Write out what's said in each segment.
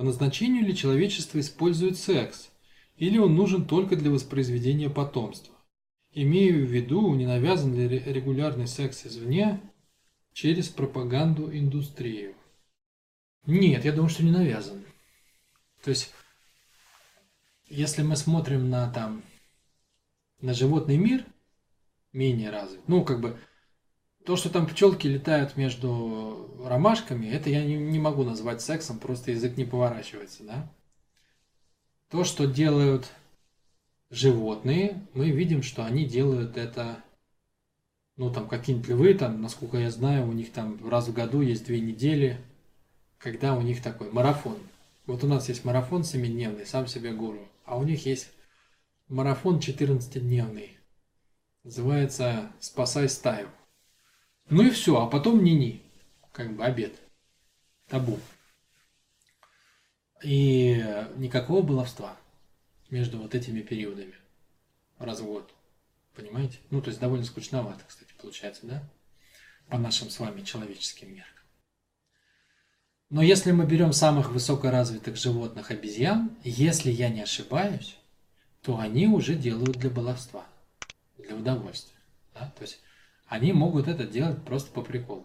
По назначению ли человечество использует секс, или он нужен только для воспроизведения потомства? Имею в виду, не навязан ли регулярный секс извне через пропаганду индустрию. Нет, я думаю, что не навязан. То есть, если мы смотрим на там на животный мир, менее развит, ну, как бы, то, что там пчелки летают между ромашками, это я не, не могу назвать сексом, просто язык не поворачивается, да? То, что делают животные, мы видим, что они делают это, ну, там, какие-нибудь львы, там, насколько я знаю, у них там раз в году есть две недели, когда у них такой марафон. Вот у нас есть марафон семидневный, сам себе гуру, а у них есть марафон 14-дневный. Называется «Спасай стаю». Ну и все, а потом ни-ни, как бы обед, табу. И никакого баловства между вот этими периодами. Раз в год. Понимаете? Ну, то есть довольно скучновато, кстати, получается, да? По нашим с вами человеческим меркам. Но если мы берем самых высокоразвитых животных обезьян, если я не ошибаюсь, то они уже делают для баловства, для удовольствия. Да? То есть они могут это делать просто по приколу.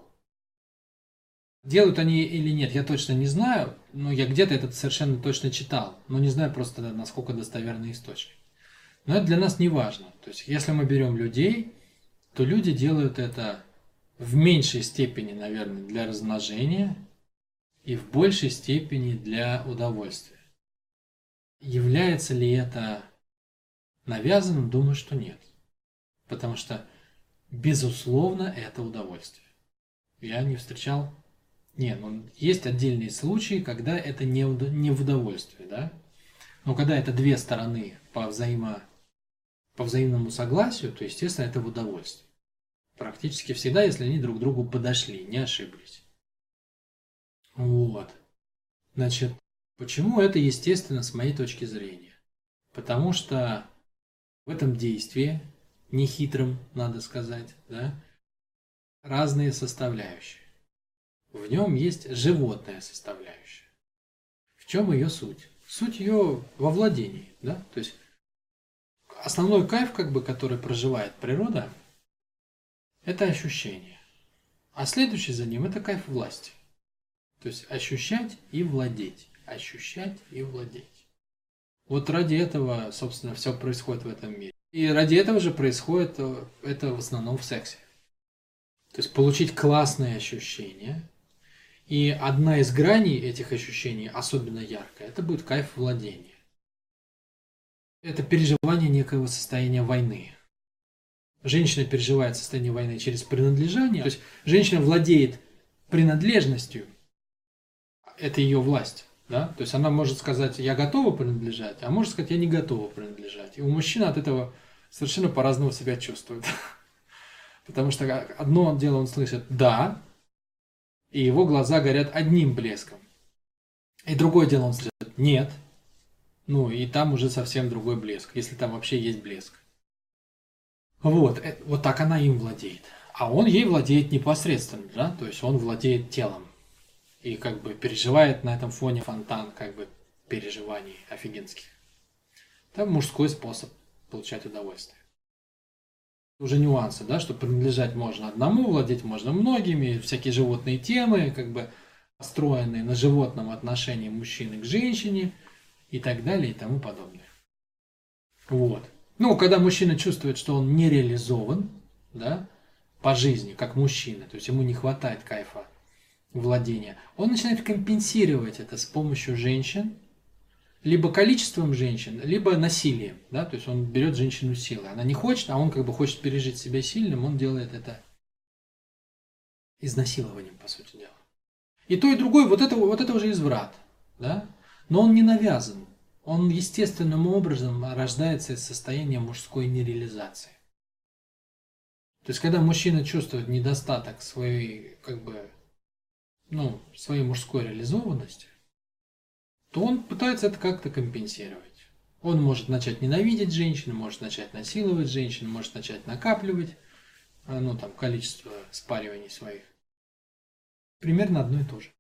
Делают они или нет, я точно не знаю, но я где-то это совершенно точно читал, но не знаю просто, насколько достоверный источник. Но это для нас не важно. То есть, если мы берем людей, то люди делают это в меньшей степени, наверное, для размножения и в большей степени для удовольствия. Является ли это навязанным? Думаю, что нет. Потому что Безусловно, это удовольствие. Я не встречал... Не, ну есть отдельные случаи, когда это не, не в удовольствие, да? Но когда это две стороны по, взаимо, по взаимному согласию, то, естественно, это в удовольствие. Практически всегда, если они друг другу подошли, не ошиблись. Вот. Значит, почему это естественно с моей точки зрения? Потому что в этом действии нехитрым, надо сказать, да, разные составляющие. В нем есть животная составляющая. В чем ее суть? Суть ее во владении, да, то есть основной кайф, как бы, который проживает природа, это ощущение. А следующий за ним это кайф власти. То есть ощущать и владеть. Ощущать и владеть. Вот ради этого, собственно, все происходит в этом мире. И ради этого же происходит э, это в основном в сексе. То есть получить классные ощущения. И одна из граней этих ощущений, особенно яркая, это будет кайф владения. Это переживание некого состояния войны. Женщина переживает состояние войны через принадлежание. То есть женщина владеет принадлежностью. Это ее власть. Да? То есть она может сказать, я готова принадлежать, а может сказать, я не готова принадлежать. И у мужчины от этого совершенно по-разному себя чувствует. Потому что одно дело он слышит «да», и его глаза горят одним блеском. И другое дело он слышит «нет», ну и там уже совсем другой блеск, если там вообще есть блеск. Вот, э, вот так она им владеет. А он ей владеет непосредственно, да, то есть он владеет телом. И как бы переживает на этом фоне фонтан как бы переживаний офигенских. Это мужской способ получать удовольствие. Уже нюансы, да, что принадлежать можно одному, владеть можно многими, всякие животные темы, как бы построенные на животном отношении мужчины к женщине и так далее и тому подобное. Вот. Ну, когда мужчина чувствует, что он не реализован, да, по жизни, как мужчина, то есть ему не хватает кайфа владения, он начинает компенсировать это с помощью женщин, либо количеством женщин, либо насилием. Да? То есть он берет женщину силой. Она не хочет, а он как бы хочет пережить себя сильным, он делает это изнасилованием, по сути дела. И то, и другое, вот это, вот это уже изврат. Да? Но он не навязан. Он естественным образом рождается из состояния мужской нереализации. То есть, когда мужчина чувствует недостаток своей, как бы, ну, своей мужской реализованности, то он пытается это как-то компенсировать. Он может начать ненавидеть женщину, может начать насиловать женщину, может начать накапливать а, ну, там, количество спариваний своих. Примерно одно и то же.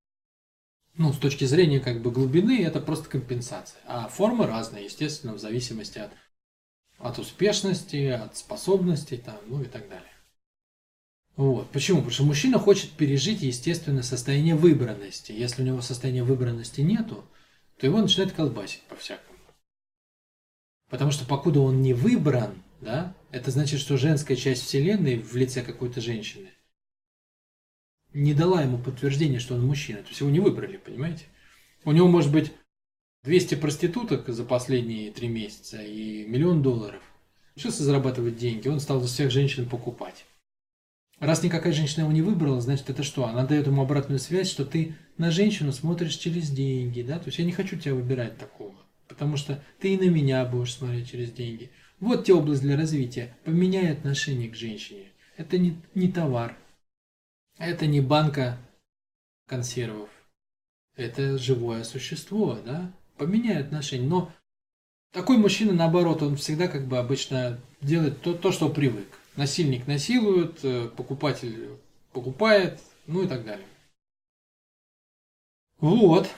ну, с точки зрения как бы глубины, это просто компенсация. А формы разные, естественно, в зависимости от, от успешности, от способностей, там, ну и так далее. Вот. Почему? Потому что мужчина хочет пережить естественное состояние выбранности. Если у него состояния выбранности нету, то его начинает колбасить по-всякому. Потому что покуда он не выбран, да, это значит, что женская часть Вселенной в лице какой-то женщины не дала ему подтверждения, что он мужчина. То есть его не выбрали, понимаете? У него может быть 200 проституток за последние три месяца и миллион долларов. Сейчас зарабатывать деньги, он стал за всех женщин покупать. Раз никакая женщина его не выбрала, значит это что? Она дает ему обратную связь, что ты на женщину смотришь через деньги, да? То есть я не хочу тебя выбирать такого, потому что ты и на меня будешь смотреть через деньги. Вот тебе область для развития. Поменяй отношение к женщине. Это не, не товар. Это не банка консервов. Это живое существо, да? Поменяй отношения. Но такой мужчина, наоборот, он всегда как бы обычно делает то, то что привык. Насильник насилует, э, покупатель покупает, ну и так далее. Вот.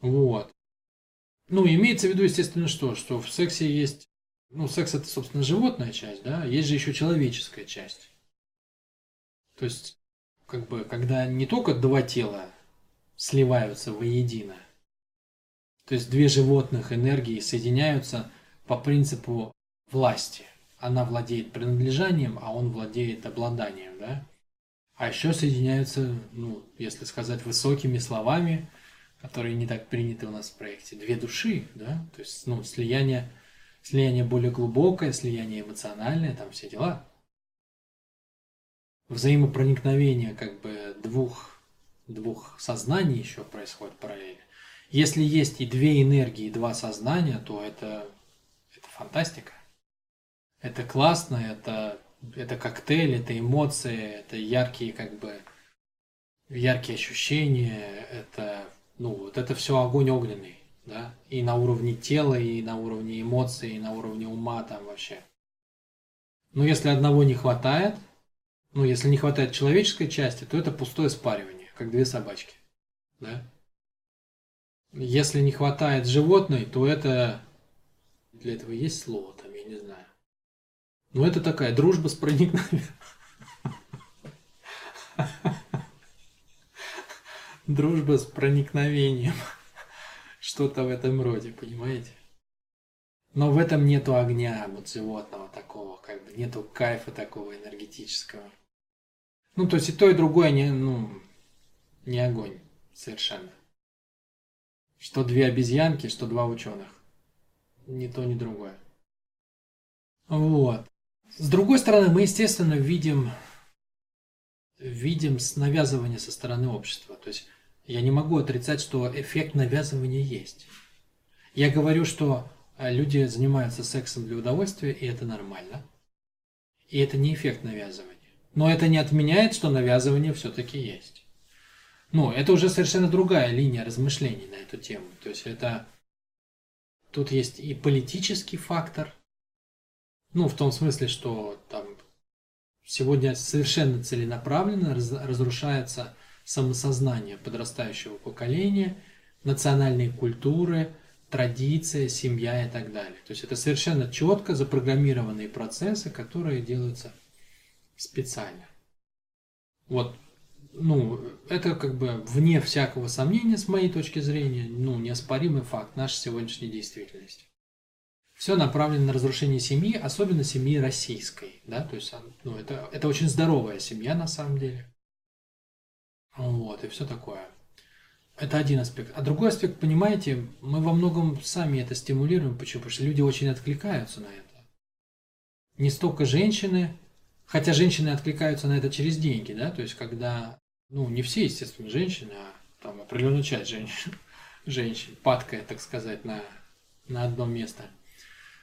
Вот. Ну, имеется в виду, естественно, что? Что в сексе есть... Ну, секс это, собственно, животная часть, да? Есть же еще человеческая часть. То есть, как бы, когда не только два тела сливаются воедино, то есть две животных энергии соединяются по принципу власти – она владеет принадлежанием, а он владеет обладанием, да? А еще соединяются, ну, если сказать высокими словами, которые не так приняты у нас в проекте, две души, да? То есть, ну, слияние, слияние более глубокое, слияние эмоциональное, там все дела. Взаимопроникновение как бы двух, двух сознаний еще происходит параллельно. Если есть и две энергии, и два сознания, то это, это фантастика. Это классно, это, это коктейль, это эмоции, это яркие как бы яркие ощущения, это ну вот это все огонь огненный, да, и на уровне тела, и на уровне эмоций, и на уровне ума там вообще. Но если одного не хватает, ну если не хватает человеческой части, то это пустое спаривание, как две собачки, да. Если не хватает животной, то это для этого есть слово там, я не знаю. Ну, это такая дружба с проникновением. Дружба с проникновением. Что-то в этом роде, понимаете? Но в этом нету огня вот животного такого, как бы нету кайфа такого энергетического. Ну, то есть и то, и другое не, ну, не огонь совершенно. Что две обезьянки, что два ученых. Ни то, ни другое. Вот. С другой стороны, мы, естественно, видим, видим навязывание со стороны общества. То есть я не могу отрицать, что эффект навязывания есть. Я говорю, что э, люди занимаются сексом для удовольствия, и это нормально. И это не эффект навязывания. Но это не отменяет, что навязывание все-таки есть. Ну, это уже совершенно другая линия размышлений на эту тему. То есть это... Тут есть и политический фактор, ну, в том смысле, что там сегодня совершенно целенаправленно раз, разрушается самосознание подрастающего поколения, национальные культуры, традиция, семья и так далее. То есть это совершенно четко запрограммированные процессы, которые делаются специально. Вот, ну, это как бы вне всякого сомнения, с моей точки зрения, ну, неоспоримый факт нашей сегодняшней действительности все направлено на разрушение семьи, особенно семьи российской. Да? То есть ну, это, это очень здоровая семья на самом деле. Вот, и все такое. Это один аспект. А другой аспект, понимаете, мы во многом сами это стимулируем. Почему? Потому что люди очень откликаются на это. Не столько женщины, хотя женщины откликаются на это через деньги, да, то есть когда, ну, не все, естественно, женщины, а там определенная часть женщин, женщин падкая, так сказать, на, на одно место –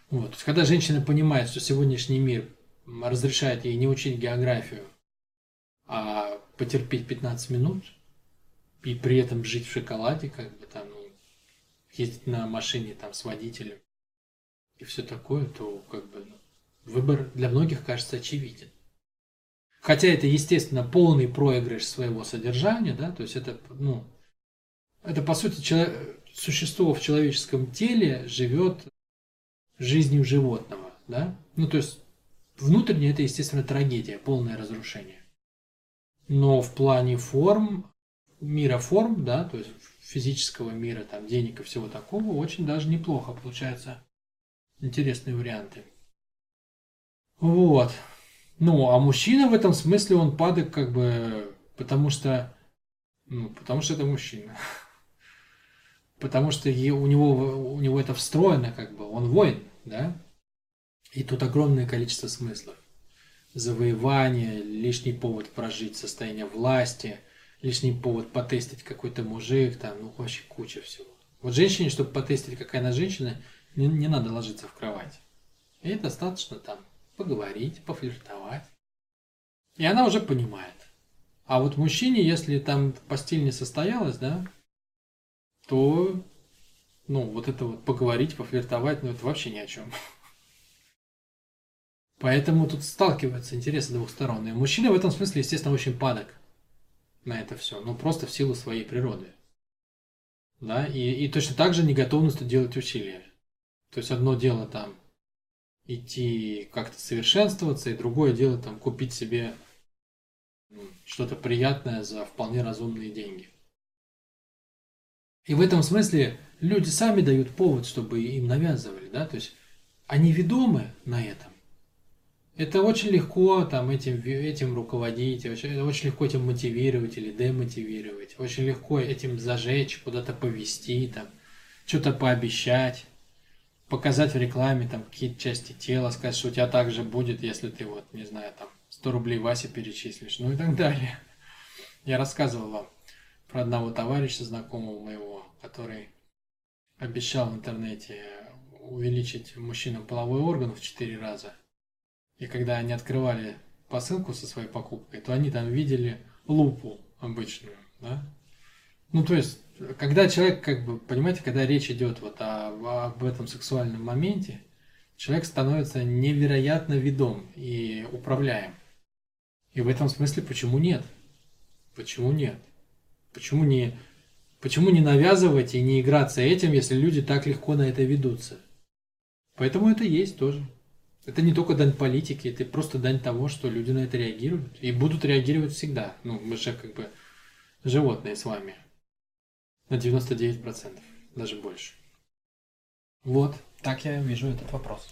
вот. То есть, когда женщина понимает, что сегодняшний мир разрешает ей не учить географию, а потерпеть 15 минут и при этом жить в шоколаде, как бы там, ну, ездить на машине там с водителем и все такое, то как бы ну, выбор для многих кажется очевиден. Хотя это, естественно, полный проигрыш своего содержания, да, то есть это, ну, это по сути человек, существо в человеческом теле живет жизнью животного, да? Ну, то есть внутренне это, естественно, трагедия, полное разрушение. Но в плане форм, мира форм, да, то есть физического мира, там, денег и всего такого, очень даже неплохо получается. Интересные варианты. Вот. Ну, а мужчина в этом смысле, он падок как бы, потому что, ну, потому что это мужчина. Потому что у него, у него это встроено, как бы, он воин, да? И тут огромное количество смыслов. Завоевание, лишний повод прожить состояние власти, лишний повод потестить какой-то мужик, там, ну, вообще куча всего. Вот женщине, чтобы потестить, какая она женщина, не, не надо ложиться в кровать. Ей достаточно там поговорить, пофлиртовать. И она уже понимает. А вот мужчине, если там постель не состоялась, да, то, ну, вот это вот поговорить, пофлиртовать, ну, это вообще ни о чем. Поэтому тут сталкиваются интересы двух сторон. И мужчина в этом смысле, естественно, очень падок на это все. Ну, просто в силу своей природы. Да, и, и точно так же неготовность делать усилия. То есть одно дело там идти как-то совершенствоваться, и другое дело там купить себе ну, что-то приятное за вполне разумные деньги. И в этом смысле люди сами дают повод, чтобы им навязывали, да, то есть они ведомы на этом. Это очень легко там этим, этим руководить, очень, очень легко этим мотивировать или демотивировать, очень легко этим зажечь, куда-то повести, там, что-то пообещать показать в рекламе там какие-то части тела, сказать, что у тебя также будет, если ты вот, не знаю, там 100 рублей Васе перечислишь, ну и так далее. Я рассказывал вам про одного товарища знакомого моего, который обещал в интернете увеличить мужчинам половой орган в 4 раза. И когда они открывали посылку со своей покупкой, то они там видели лупу обычную, да? Ну, то есть когда человек, как бы, понимаете, когда речь идет вот о, об этом сексуальном моменте, человек становится невероятно ведом и управляем. И в этом смысле почему нет? Почему нет? Почему не, почему не навязывать и не играться этим, если люди так легко на это ведутся? Поэтому это есть тоже. Это не только дань политики, это просто дань того, что люди на это реагируют. И будут реагировать всегда. Ну, мы же как бы животные с вами. На 99%, даже больше. Вот, так я вижу этот вопрос.